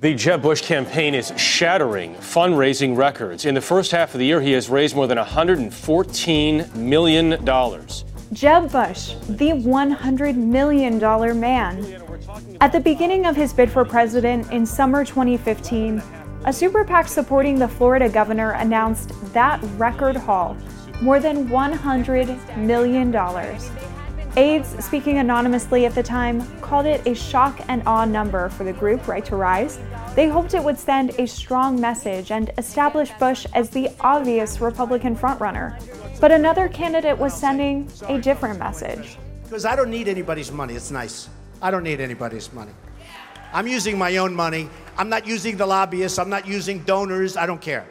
The Jeb Bush campaign is shattering fundraising records. In the first half of the year, he has raised more than $114 million. Jeb Bush, the $100 million man. At the beginning of his bid for president in summer 2015, a super PAC supporting the Florida governor announced that record haul more than $100 million. Aides, speaking anonymously at the time, called it a shock and awe number for the group Right to Rise. They hoped it would send a strong message and establish Bush as the obvious Republican frontrunner. But another candidate was sending a different message. Because I don't need anybody's money. It's nice. I don't need anybody's money. I'm using my own money. I'm not using the lobbyists. I'm not using donors. I don't care.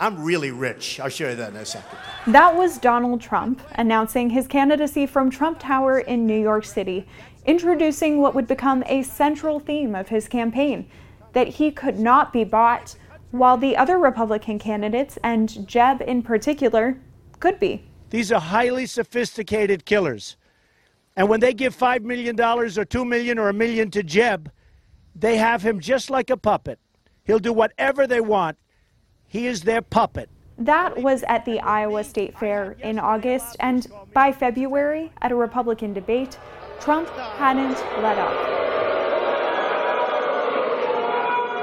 I'm really rich. I'll show you that in a second. That was Donald Trump announcing his candidacy from Trump Tower in New York City, introducing what would become a central theme of his campaign that he could not be bought, while the other Republican candidates, and Jeb in particular, could be. These are highly sophisticated killers. And when they give $5 million or 2 million or a million to Jeb, they have him just like a puppet. He'll do whatever they want he is their puppet. That was at the Iowa State Fair in August, and by February, at a Republican debate, Trump hadn't let up.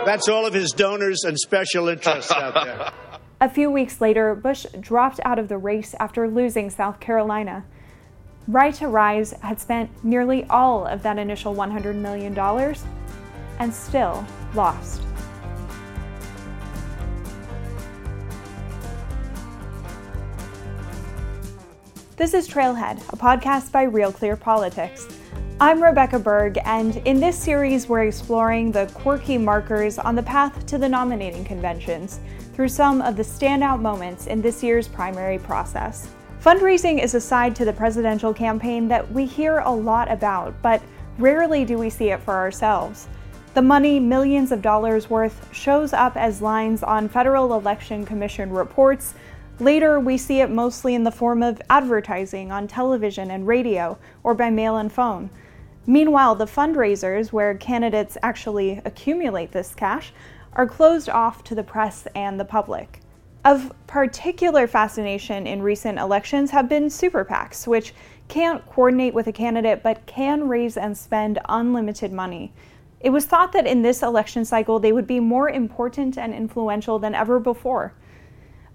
That's all of his donors and special interests out there. A few weeks later, Bush dropped out of the race after losing South Carolina. Right to Rise had spent nearly all of that initial $100 million and still lost. This is Trailhead, a podcast by Real Clear Politics. I'm Rebecca Berg, and in this series, we're exploring the quirky markers on the path to the nominating conventions through some of the standout moments in this year's primary process. Fundraising is a side to the presidential campaign that we hear a lot about, but rarely do we see it for ourselves. The money, millions of dollars worth, shows up as lines on Federal Election Commission reports Later, we see it mostly in the form of advertising on television and radio or by mail and phone. Meanwhile, the fundraisers, where candidates actually accumulate this cash, are closed off to the press and the public. Of particular fascination in recent elections have been super PACs, which can't coordinate with a candidate but can raise and spend unlimited money. It was thought that in this election cycle they would be more important and influential than ever before.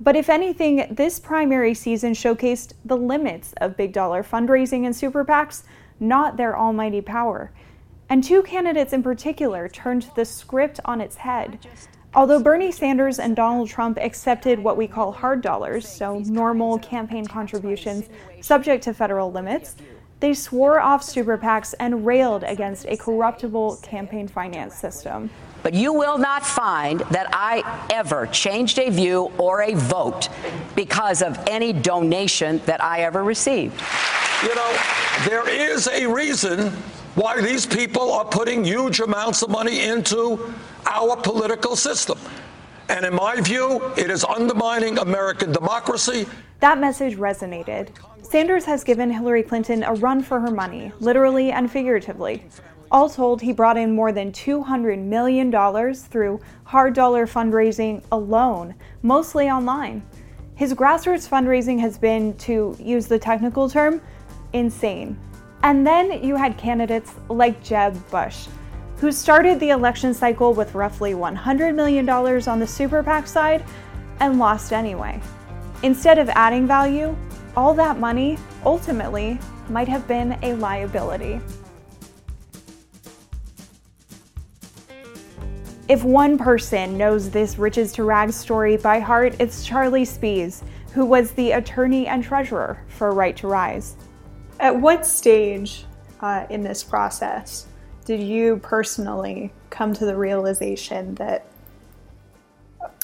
But if anything, this primary season showcased the limits of big dollar fundraising and super PACs, not their almighty power. And two candidates in particular turned the script on its head. Although Bernie Sanders and Donald Trump accepted what we call hard dollars, so normal campaign contributions subject to federal limits, they swore off super PACs and railed against a corruptible campaign finance system. But you will not find that I ever changed a view or a vote because of any donation that I ever received. You know, there is a reason why these people are putting huge amounts of money into our political system. And in my view, it is undermining American democracy. That message resonated. Sanders has given Hillary Clinton a run for her money, literally and figuratively. All told, he brought in more than $200 million through hard dollar fundraising alone, mostly online. His grassroots fundraising has been, to use the technical term, insane. And then you had candidates like Jeb Bush, who started the election cycle with roughly $100 million on the super PAC side and lost anyway. Instead of adding value, all that money ultimately might have been a liability. If one person knows this riches to rags story by heart, it's Charlie Spies, who was the attorney and treasurer for Right to Rise. At what stage uh, in this process did you personally come to the realization that,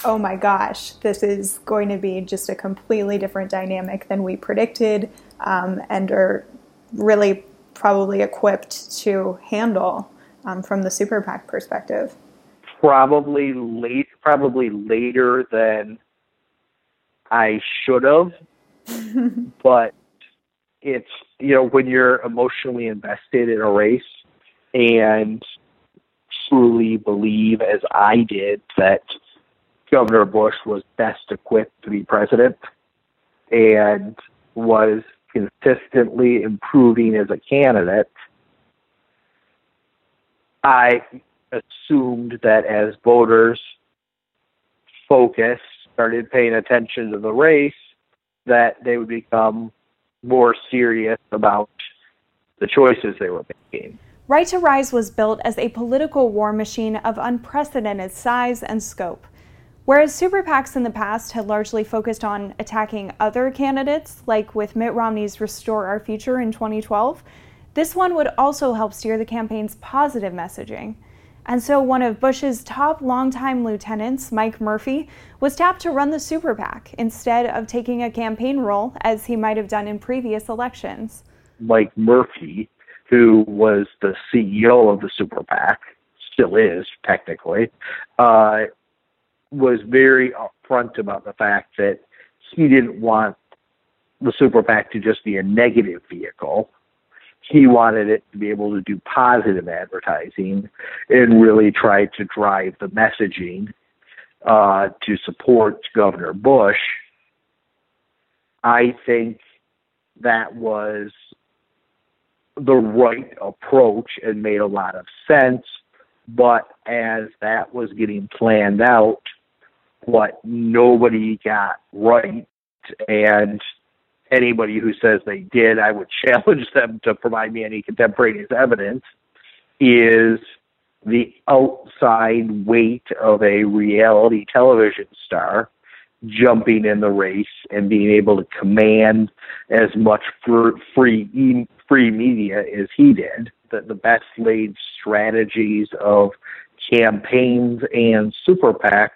oh my gosh, this is going to be just a completely different dynamic than we predicted um, and are really probably equipped to handle um, from the super PAC perspective? probably late, probably later than I should have. but it's you know when you're emotionally invested in a race and truly believe, as I did, that Governor Bush was best equipped to be president and was consistently improving as a candidate, I assumed that as voters focused, started paying attention to the race, that they would become more serious about the choices they were making. Right to Rise was built as a political war machine of unprecedented size and scope. Whereas super PACs in the past had largely focused on attacking other candidates, like with Mitt Romney's Restore Our Future in 2012, this one would also help steer the campaign's positive messaging. And so one of Bush's top longtime lieutenants, Mike Murphy, was tapped to run the super PAC instead of taking a campaign role as he might have done in previous elections. Mike Murphy, who was the CEO of the super PAC, still is technically, uh, was very upfront about the fact that he didn't want the super PAC to just be a negative vehicle. He wanted it to be able to do positive advertising and really try to drive the messaging uh, to support Governor Bush. I think that was the right approach and made a lot of sense. But as that was getting planned out, what nobody got right, and anybody who says they did, I would challenge them to provide me any contemporaneous evidence, is the outside weight of a reality television star jumping in the race and being able to command as much free free media as he did. That the best laid strategies of campaigns and super PACs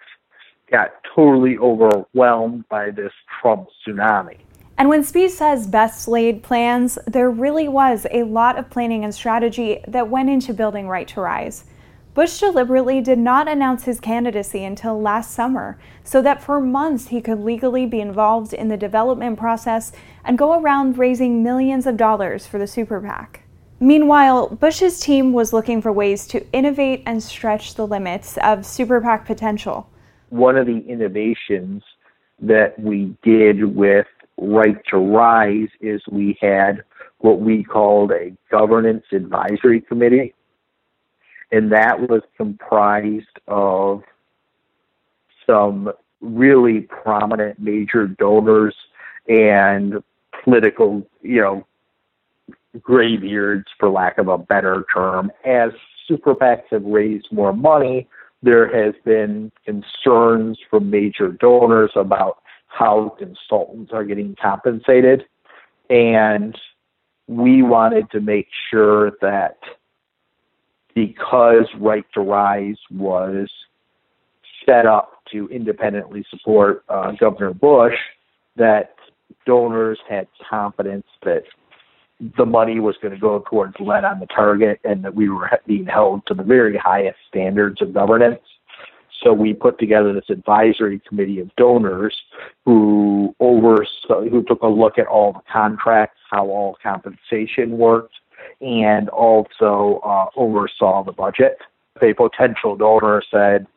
got totally overwhelmed by this Trump tsunami. And when Spies says best laid plans, there really was a lot of planning and strategy that went into building Right to Rise. Bush deliberately did not announce his candidacy until last summer, so that for months he could legally be involved in the development process and go around raising millions of dollars for the super PAC. Meanwhile, Bush's team was looking for ways to innovate and stretch the limits of super PAC potential one of the innovations that we did with Right to Rise is we had what we called a governance advisory committee. And that was comprised of some really prominent major donors and political, you know, graybeards, for lack of a better term. As super PACs have raised more money, there has been concerns from major donors about how consultants are getting compensated. And we wanted to make sure that because Right to Rise was set up to independently support uh, Governor Bush, that donors had confidence that the money was going to go towards lead on the target and that we were being held to the very highest standards of governance. So we put together this advisory committee of donors who oversaw, who took a look at all the contracts, how all compensation worked, and also uh, oversaw the budget. A potential donor said,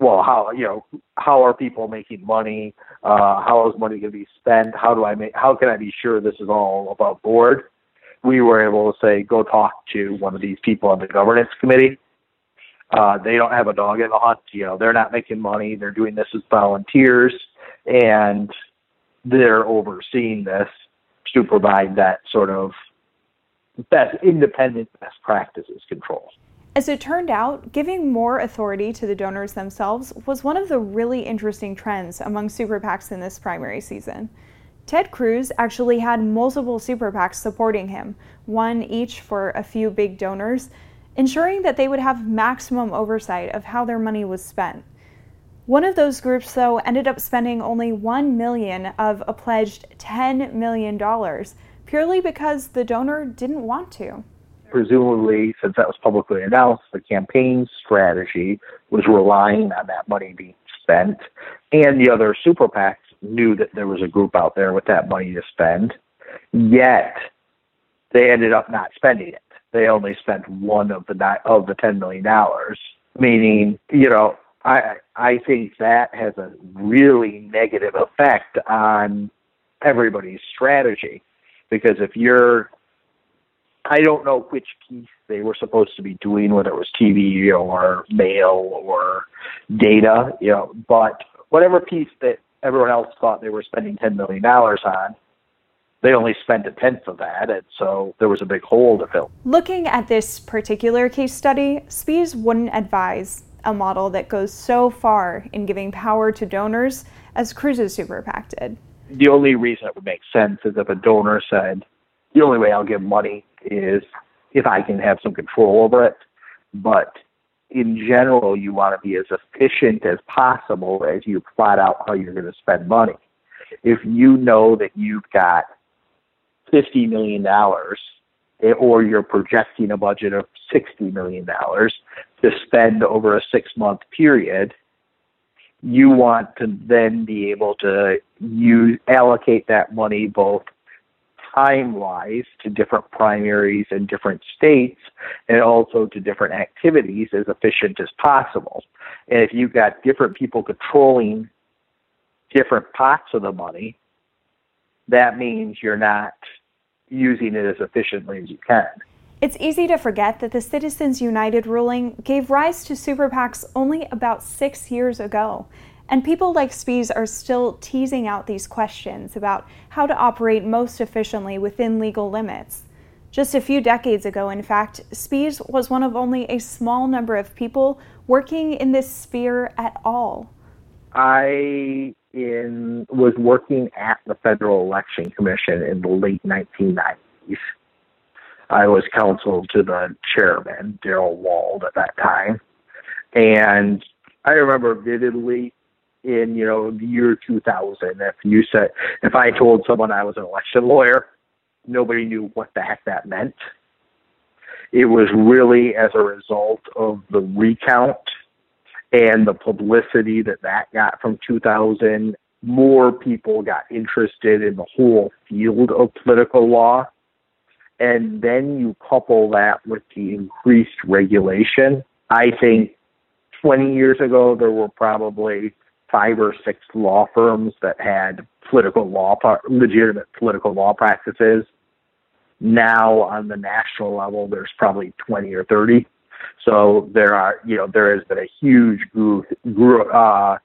well, how you know how are people making money? Uh, how is money going to be spent? How do I make? How can I be sure this is all above board? We were able to say, go talk to one of these people on the governance committee. Uh, they don't have a dog in the hunt. You know, they're not making money. They're doing this as volunteers, and they're overseeing this to provide that sort of best independent best practices control. As it turned out, giving more authority to the donors themselves was one of the really interesting trends among super PACs in this primary season. Ted Cruz actually had multiple super PACs supporting him, one each for a few big donors, ensuring that they would have maximum oversight of how their money was spent. One of those groups, though, ended up spending only 1 million of a pledged $10 million, purely because the donor didn't want to presumably, since that was publicly announced, the campaign strategy was relying on that money being spent. And the other super PACs knew that there was a group out there with that money to spend, yet they ended up not spending it. they only spent one of the of the ten million dollars. Meaning, you know, I I think that has a really negative effect on everybody's strategy because if you're I don't know which piece they were supposed to be doing, whether it was TV or mail or data, you know, but whatever piece that everyone else thought they were spending $10 million on, they only spent a tenth of that, and so there was a big hole to fill. Looking at this particular case study, Spies wouldn't advise a model that goes so far in giving power to donors as Cruz's super PAC did. The only reason it would make sense is if a donor said, the only way I'll give money is if I can have some control over it. But in general, you want to be as efficient as possible as you plot out how you're going to spend money. If you know that you've got $50 million eh, or you're projecting a budget of $60 million to spend over a six month period, you want to then be able to use allocate that money both time wise to different primaries in different states and also to different activities as efficient as possible. And if you've got different people controlling different pots of the money, that means you're not using it as efficiently as you can. It's easy to forget that the Citizens United ruling gave rise to super PACs only about six years ago. And people like Spies are still teasing out these questions about how to operate most efficiently within legal limits. Just a few decades ago, in fact, Spies was one of only a small number of people working in this sphere at all. I in was working at the Federal Election Commission in the late 1990s. I was counsel to the chairman, Darryl Wold, at that time. And I remember vividly in you know the year 2000 if you said if i told someone i was an election lawyer nobody knew what the heck that meant. It was really as a result of the recount and the publicity that that got from 2000 more people got interested in the whole field of political law. And then you couple that with the increased regulation. I think 20 years ago there were probably five or six law firms that had political law, legitimate political law practices. Now, on the national level, there's probably 20 or 30. So there are, you know, there has been a huge growth, uh,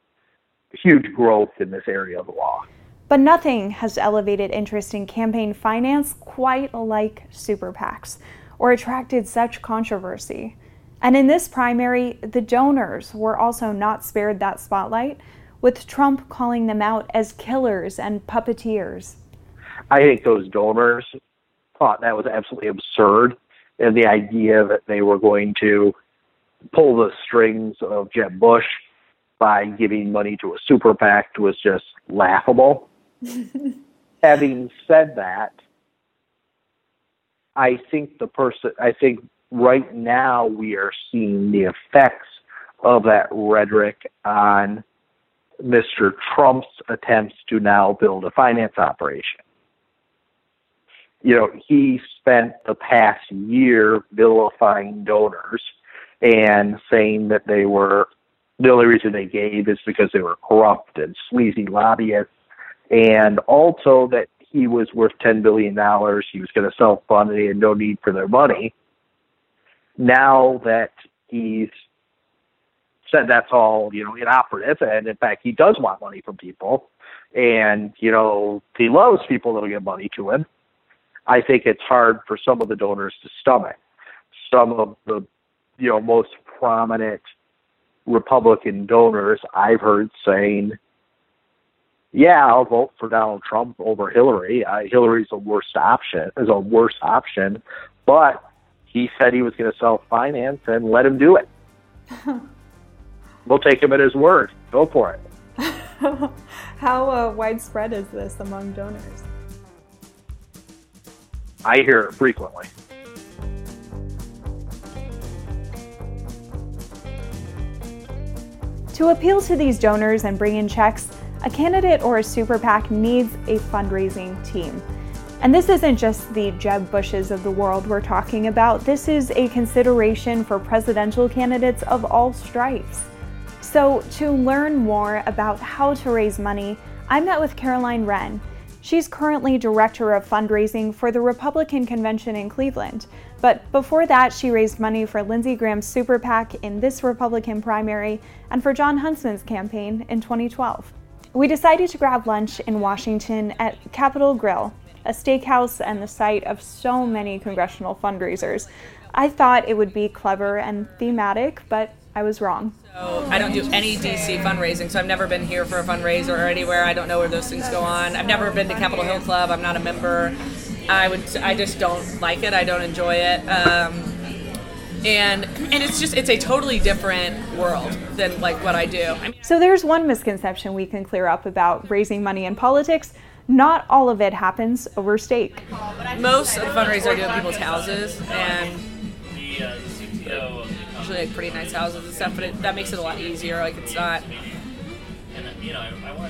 huge growth in this area of the law. But nothing has elevated interest in campaign finance quite like super PACs or attracted such controversy. And in this primary, the donors were also not spared that spotlight, with Trump calling them out as killers and puppeteers. I think those donors thought that was absolutely absurd. And the idea that they were going to pull the strings of Jeb Bush by giving money to a super PAC was just laughable. Having said that, I think the person, I think right now we are seeing the effects of that rhetoric on Mr. Trump's attempts to now build a finance operation. You know, he spent the past year vilifying donors and saying that they were the only reason they gave is because they were corrupt and sleazy lobbyists, and also that he was worth ten billion dollars. He was going to self fund and he had no need for their money. Now that he's said that's all you know inoperative, and in fact he does want money from people, and you know he loves people that'll give money to him. I think it's hard for some of the donors to stomach. Some of the you know most prominent Republican donors I've heard saying, "Yeah, I'll vote for Donald Trump over Hillary. Uh, Hillary's a worst option. Is a worse option, but." He said he was going to self finance and let him do it. we'll take him at his word. Go for it. How uh, widespread is this among donors? I hear it frequently. To appeal to these donors and bring in checks, a candidate or a super PAC needs a fundraising team. And this isn't just the Jeb Bushes of the world we're talking about, this is a consideration for presidential candidates of all stripes. So, to learn more about how to raise money, I met with Caroline Wren. She's currently director of fundraising for the Republican convention in Cleveland. But before that, she raised money for Lindsey Graham's super PAC in this Republican primary and for Jon Huntsman's campaign in 2012. We decided to grab lunch in Washington at Capital Grille, a steakhouse and the site of so many congressional fundraisers. I thought it would be clever and thematic, but I was wrong. So I don't do any DC fundraising, so I've never been here for a fundraiser or anywhere. I don't know where those things go on. I've never been to Capitol Hill Club. I'm not a member. I would. I just don't like it. I don't enjoy it. Um, and and it's just it's a totally different world than like what I do. I mean, So there's one misconception we can clear up about raising money in politics. Not all of it happens over steak. most of the fundraisers do at people's houses, and usually like pretty nice houses and stuff. But it, that makes it a lot easier. Like it's not.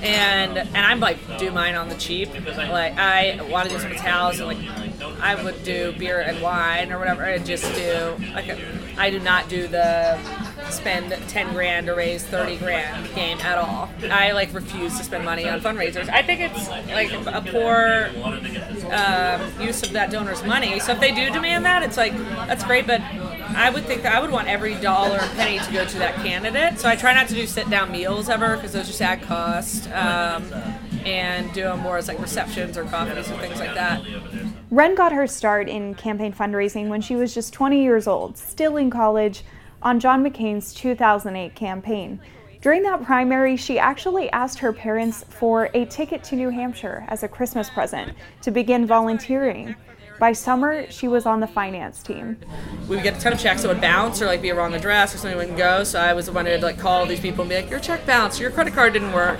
And and I'm like do mine on the cheap. Like I want to do someone's house and like I would do beer and wine or whatever. I just do like a, I do not do the spend 10 grand to raise 30 grand game at all. I like refuse to spend money on fundraisers. I think it's like a poor um, use of that donor's money. So if they do demand that, it's like that's great, but I would think that I would want every dollar and penny to go to that candidate. So I try not to do sit down meals ever because those just add cost. Um, and do them more as like receptions or coffees or things like that. Wren got her start in campaign fundraising when she was just 20 years old, still in college, on John McCain's 2008 campaign. During that primary, she actually asked her parents for a ticket to New Hampshire as a Christmas present to begin volunteering. By summer, she was on the finance team. We would get a ton of checks that would bounce or like be a wrong address or something wouldn't go. So I was the one to like call these people and be like, "Your check bounced. Your credit card didn't work."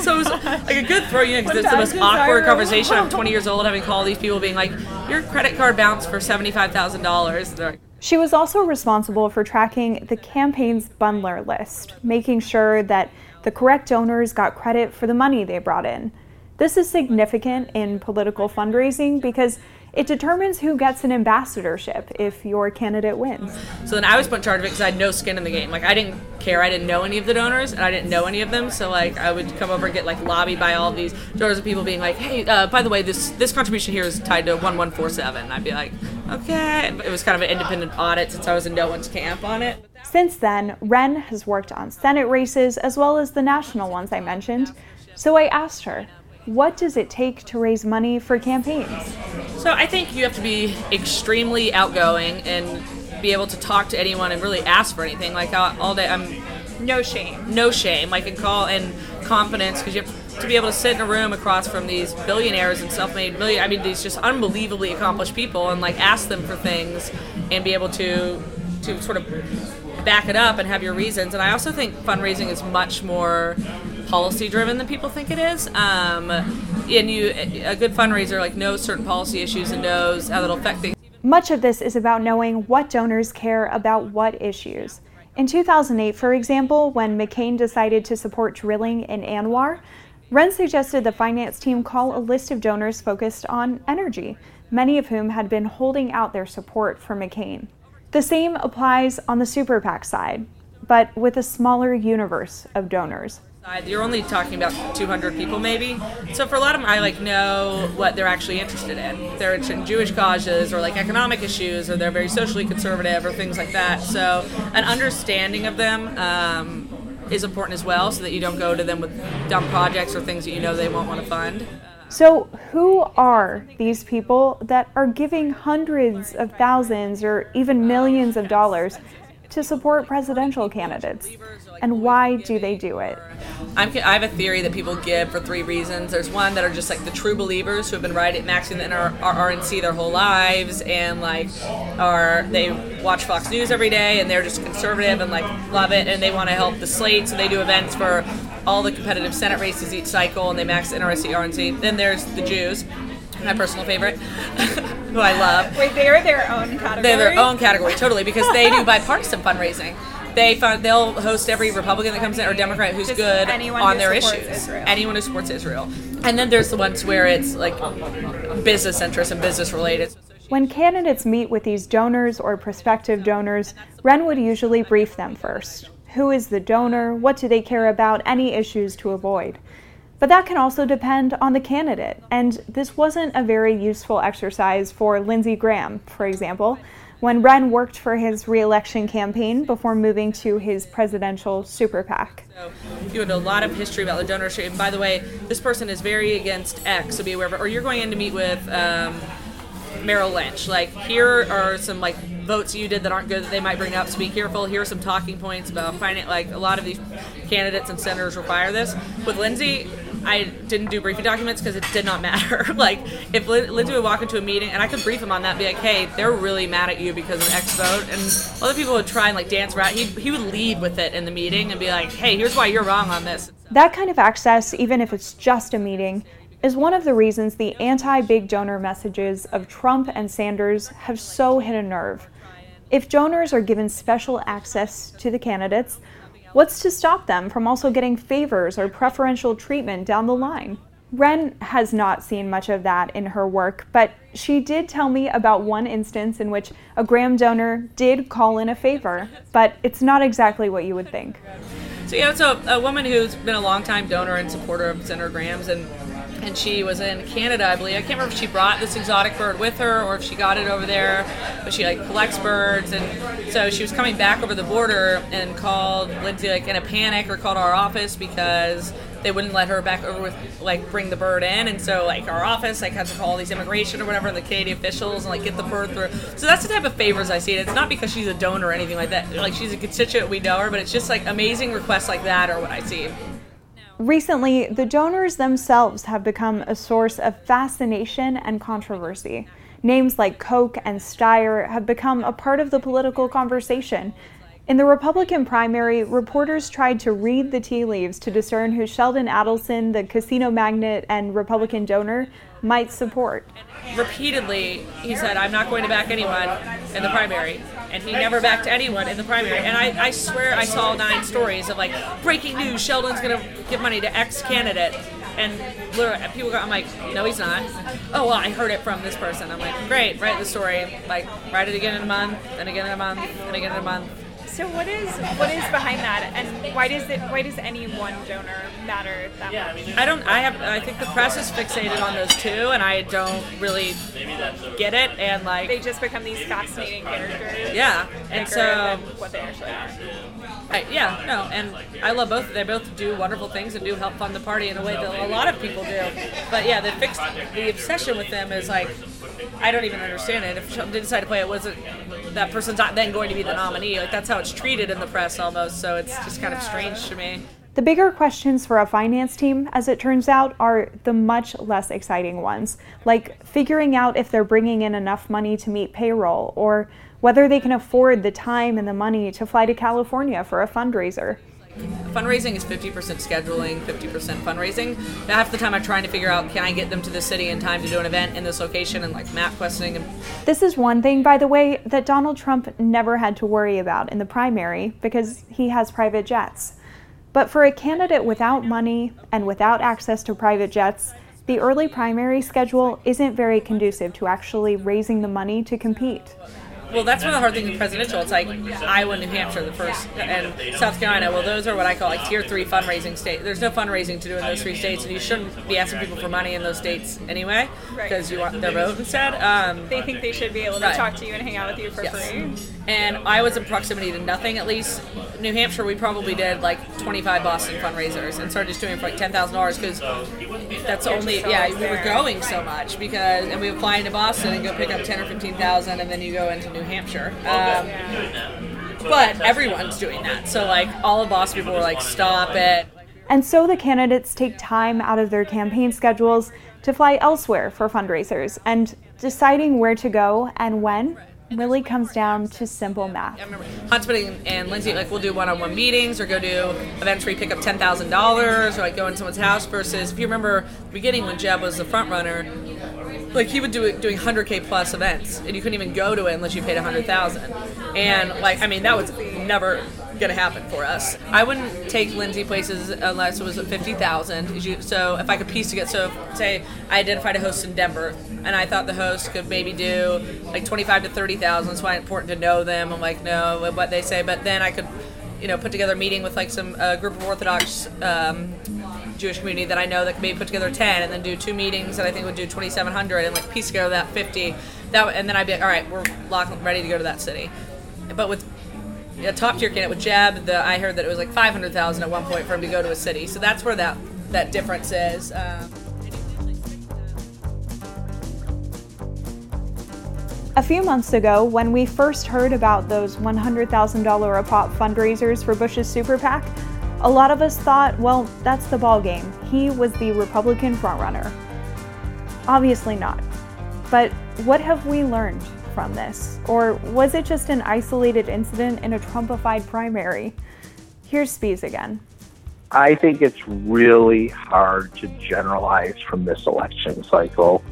So it was like a good throw you in because it's the most awkward conversation. I'm 20 years old having called these people being like, "Your credit card bounced for seventy-five thousand dollars." She was also responsible for tracking the campaign's bundler list, making sure that the correct donors got credit for the money they brought in. This is significant in political fundraising because it determines who gets an ambassadorship if your candidate wins. So then I was put in charge of it because I had no skin in the game. Like I didn't care. I didn't know any of the donors, and I didn't know any of them. So like I would come over and get like lobbied by all these donors and people being like, "Hey, uh, by the way, this this contribution here is tied to one one four seven. I'd be like, "Okay." It was kind of an independent audit since I was in no one's camp on it. Since then, Wren has worked on Senate races as well as the national ones I mentioned. So I asked her, what does it take to raise money for campaigns? So I think you have to be extremely outgoing and be able to talk to anyone and really ask for anything. Like uh, all, all day, I'm No shame. no shame. I can call and confidence because you have to be able to sit in a room across from these billionaires and self-made million. I mean, these just unbelievably accomplished people, and like ask them for things and be able to to sort of back it up and have your reasons. And I also think fundraising is much more policy driven than people think it is. Um, and you, a good fundraiser like knows certain policy issues and knows how that'll affect things. Much of this is about knowing what donors care about what issues. In 2008, for example, when McCain decided to support drilling in ANWR, Wren suggested the finance team call a list of donors focused on energy, many of whom had been holding out their support for McCain. The same applies on the super PAC side, but with a smaller universe of donors. You're only talking about 200 people, maybe. So for a lot of them, I like know what they're actually interested in. If they're interested in Jewish causes or like economic issues, or they're very socially conservative or things like that. So an understanding of them um, is important as well, so that you don't go to them with dumb projects or things that you know they won't want to fund. So, who are these people that are giving hundreds of thousands or even millions of dollars to support presidential candidates? And why do they do it? I'm, I have a theory that people give for three reasons. There's one that are just like the true believers who have been riding maxing the NR, RNC their whole lives and like are they watch Fox News every day and they're just conservative and like love it and they want to help the slate so they do events for all the competitive Senate races each cycle and they max the NRC RNC. Then there's the Jews, my personal favorite, who I love. Wait, they're their own category. They're their own category, totally, because they do bipartisan fundraising. they find they'll host every Republican that comes in or Democrat who's Just good anyone on who their supports issues. Israel. Anyone who supports Israel. And then there's the ones where it's like business interests and business related. When candidates meet with these donors or prospective donors, Wren would usually brief them first. Who is the donor? What do they care about? Any issues to avoid? But that can also depend on the candidate, and this wasn't a very useful exercise for Lindsey Graham, for example, when Wren worked for his reelection campaign before moving to his presidential super PAC. So you had a lot of history about the donorship. And by the way, this person is very against X, so be aware of it. Or you're going in to meet with um, Merrill Lynch. Like, here are some like votes you did that aren't good that they might bring up. So be careful. Here are some talking points about finding like a lot of these candidates and senators require this. With Lindsey, I didn't do briefing documents because it did not matter. like, if Lin- Lindsey would walk into a meeting and I could brief him on that, be like, hey, they're really mad at you because of X vote, and other people would try and like dance around. He he would lead with it in the meeting and be like, hey, here's why you're wrong on this. That kind of access, even if it's just a meeting, is one of the reasons the anti big donor messages of Trump and Sanders have so hit a nerve. If donors are given special access to the candidates, what's to stop them from also getting favors or preferential treatment down the line? Wren has not seen much of that in her work, but she did tell me about one instance in which a Graham donor did call in a favor, but it's not exactly what you would think. So yeah, so a, woman who's been a longtime donor and supporter of Senator Graham's, and and she was in Canada, I believe. I can't remember if she brought this exotic bird with her or if she got it over there, but she like collects birds, and so she was coming back over the border and called Lindsey like in a panic or called our office because they wouldn't let her back over with like bring the bird in. And so like our office like had to call these immigration or whatever and the Canadian officials and like get the bird through. So that's the type of favors I see. And it's not because she's a donor or anything like that. Like she's a constituent we know her but it's just like amazing requests like that are what I see Recently, the donors themselves have become a source of fascination and controversy. Names like Koch and Steyer have become a part of the political conversation. In the Republican primary, reporters tried to read the tea leaves to discern who Sheldon Adelson, the casino magnate and Republican donor, might support. repeatedly he said i'm not going to back anyone in the primary and he never backed anyone in the primary. And i, I swear i saw nine stories of like breaking news sheldon's going to give money to x candidate. And people go i'm like no he's not. Oh well i heard it from this person. I'm like great write the story like write it again in a month and again in a month and again in a month So what is what is behind that, and why does it why does any one donor matter that much? I don't. I have. I think the press is fixated on those two, and I don't really get it. And like, They just become these fascinating characters. yeah. And so, what they actually are. I, yeah, no, and I love both. They both do wonderful things and do help fund the party in a way that a lot of people do. But yeah, the fixed, the obsession with them is like, I don't even understand it. If Trump did decide to play it, wasn't that person's not then going to be the nominee? Like that's how it's treated in the press almost. So it's just kind of strange to me. The bigger questions for a finance team, as it turns out, are the much less exciting ones, like figuring out if they're bringing in enough money to meet payroll, or whether they can afford the time and the money to fly to California for a fundraiser. Fundraising is 50% scheduling, 50% fundraising. Half the time I'm trying to figure out can I get them to the city in time to do an event in this location and like map questing and This is one thing, by the way, that Donald Trump never had to worry about in the primary because he has private jets. But for a candidate without money and without access to private jets, the early primary schedule isn't very conducive to actually raising the money to compete. Well, that's one of the hard things in presidential. It's like Iowa, New Hampshire, the first, and South Carolina. Well, those are what I call like tier three fundraising states. There's no fundraising to do in those three states, and you shouldn't be asking people for money in those states anyway, because you want their vote instead. Um, They think they should be able to Right. talk to you and hang out with you for Yes. free. and Iowa's in proximity to nothing. At least New Hampshire, we probably did like 25 Boston fundraisers and started just doing it for like ten thousand dollars because that's only yeah we were growing so much because and we would fly into Boston and go pick up ten or fifteen thousand and then you go into New Hampshire. Um, but everyone's doing that, so like all of Boston people were like, stop it. And so the candidates take time out of their campaign schedules to fly elsewhere for fundraisers, and deciding where to go and when really comes down to simple math. I remember Huntsman and Lindsey like we'll do one-on-one meetings or go do events where you pick up ten thousand dollars or like go in someone's house. Versus if you remember the beginning when Jeb was the front runner, like he would do it doing hundred k plus events and you couldn't even go to it unless you paid a hundred thousand. And like I mean that was never to happen for us. I wouldn't take Lindsey places unless it was at 50,000. So if I could piece together, so say I identified a host in Denver and I thought the host could maybe do like 25 to 30,000. So it's important to know them. I'm like, no, what they say. But then I could, you know, put together a meeting with like some uh, group of Orthodox um, Jewish community that I know that could maybe put together 10 and then do two meetings that I think would do 2,700 and like piece together that 50. That, and then I'd be like, all right, we're locked, ready to go to that city. But with a top tier candidate with Jeb, the, I heard that it was like 500,000 at one point for him to go to a city. So that's where that, that difference is. Um, A few months ago, when we first heard about those $100,000 a pop fundraisers for Bush's super PAC, a lot of us thought, well, that's the ball game. He was the Republican frontrunner. Obviously not. But what have we learned from this? Or was it just an isolated incident in a Trumpified primary? Here's Spies again. I think it's really hard to generalize from this election cycle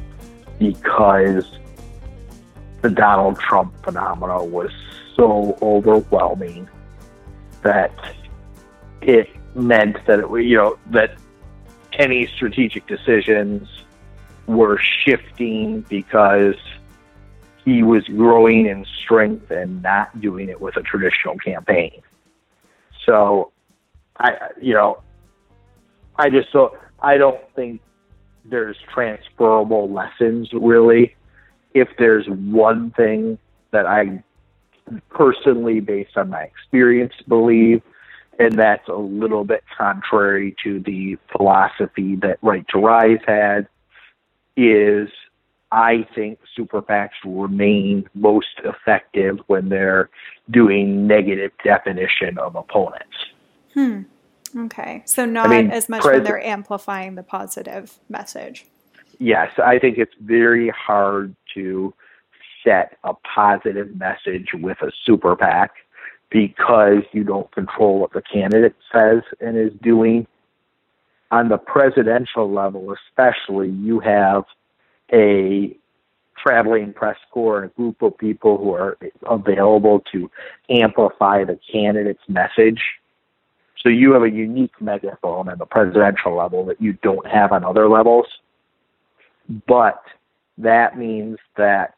because the Donald Trump phenomena was so overwhelming that it meant that it you know that any strategic decisions were shifting because he was growing in strength and not doing it with a traditional campaign. So, I you know, I just so I don't think there's transferable lessons really. If there's one thing that I personally, based on my experience, believe, and that's a little bit contrary to the philosophy that Right to Rise had, is I think super PACs remain most effective when they're doing negative definition of opponents. Hmm. Okay. So not I mean, as much pres- when they're amplifying the positive message. Yes, I think it's very hard to set a positive message with a super PAC because you don't control what the candidate says and is doing. On the presidential level, especially, you have a traveling press corps and a group of people who are available to amplify the candidate's message. So you have a unique megaphone at the presidential level that you don't have on other levels. But that means that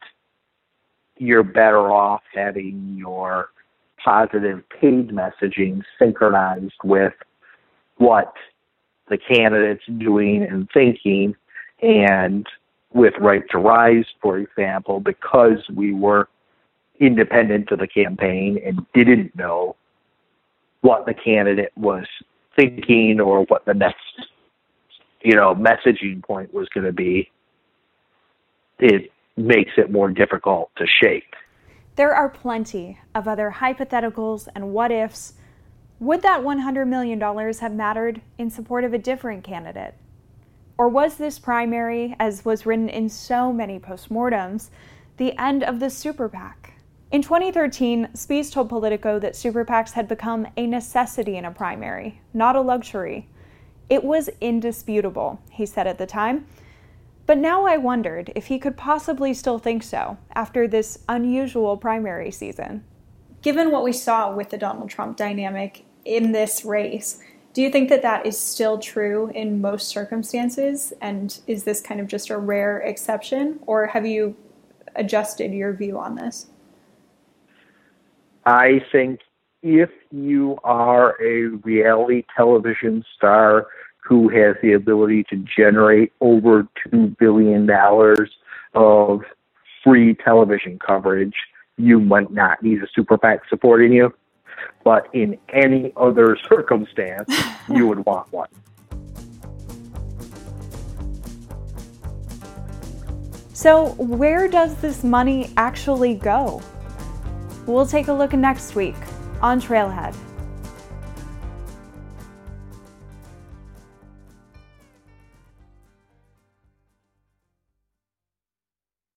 you're better off having your positive paid messaging synchronized with what the candidate's doing and thinking and with Right to Rise, for example, because we were independent of the campaign and didn't know what the candidate was thinking or what the next, you know, messaging point was going to be, it makes it more difficult to shape. There are plenty of other hypotheticals and what ifs. Would that $100 million have mattered in support of a different candidate? Or was this primary, as was written in so many postmortems, the end of the super PAC? In 2013, Spies told Politico that super PACs had become a necessity in a primary, not a luxury. It was indisputable, he said at the time. But now I wondered if he could possibly still think so after this unusual primary season. Given what we saw with the Donald Trump dynamic in this race, do you think that that is still true in most circumstances? And is this kind of just a rare exception? Or have you adjusted your view on this? I think if you are a reality television star who has the ability to generate over $2 billion of free television coverage, you might not need a super PAC supporting you but in any other circumstance, you would want one. So, where does this money actually go? We'll take a look next week on Trailhead.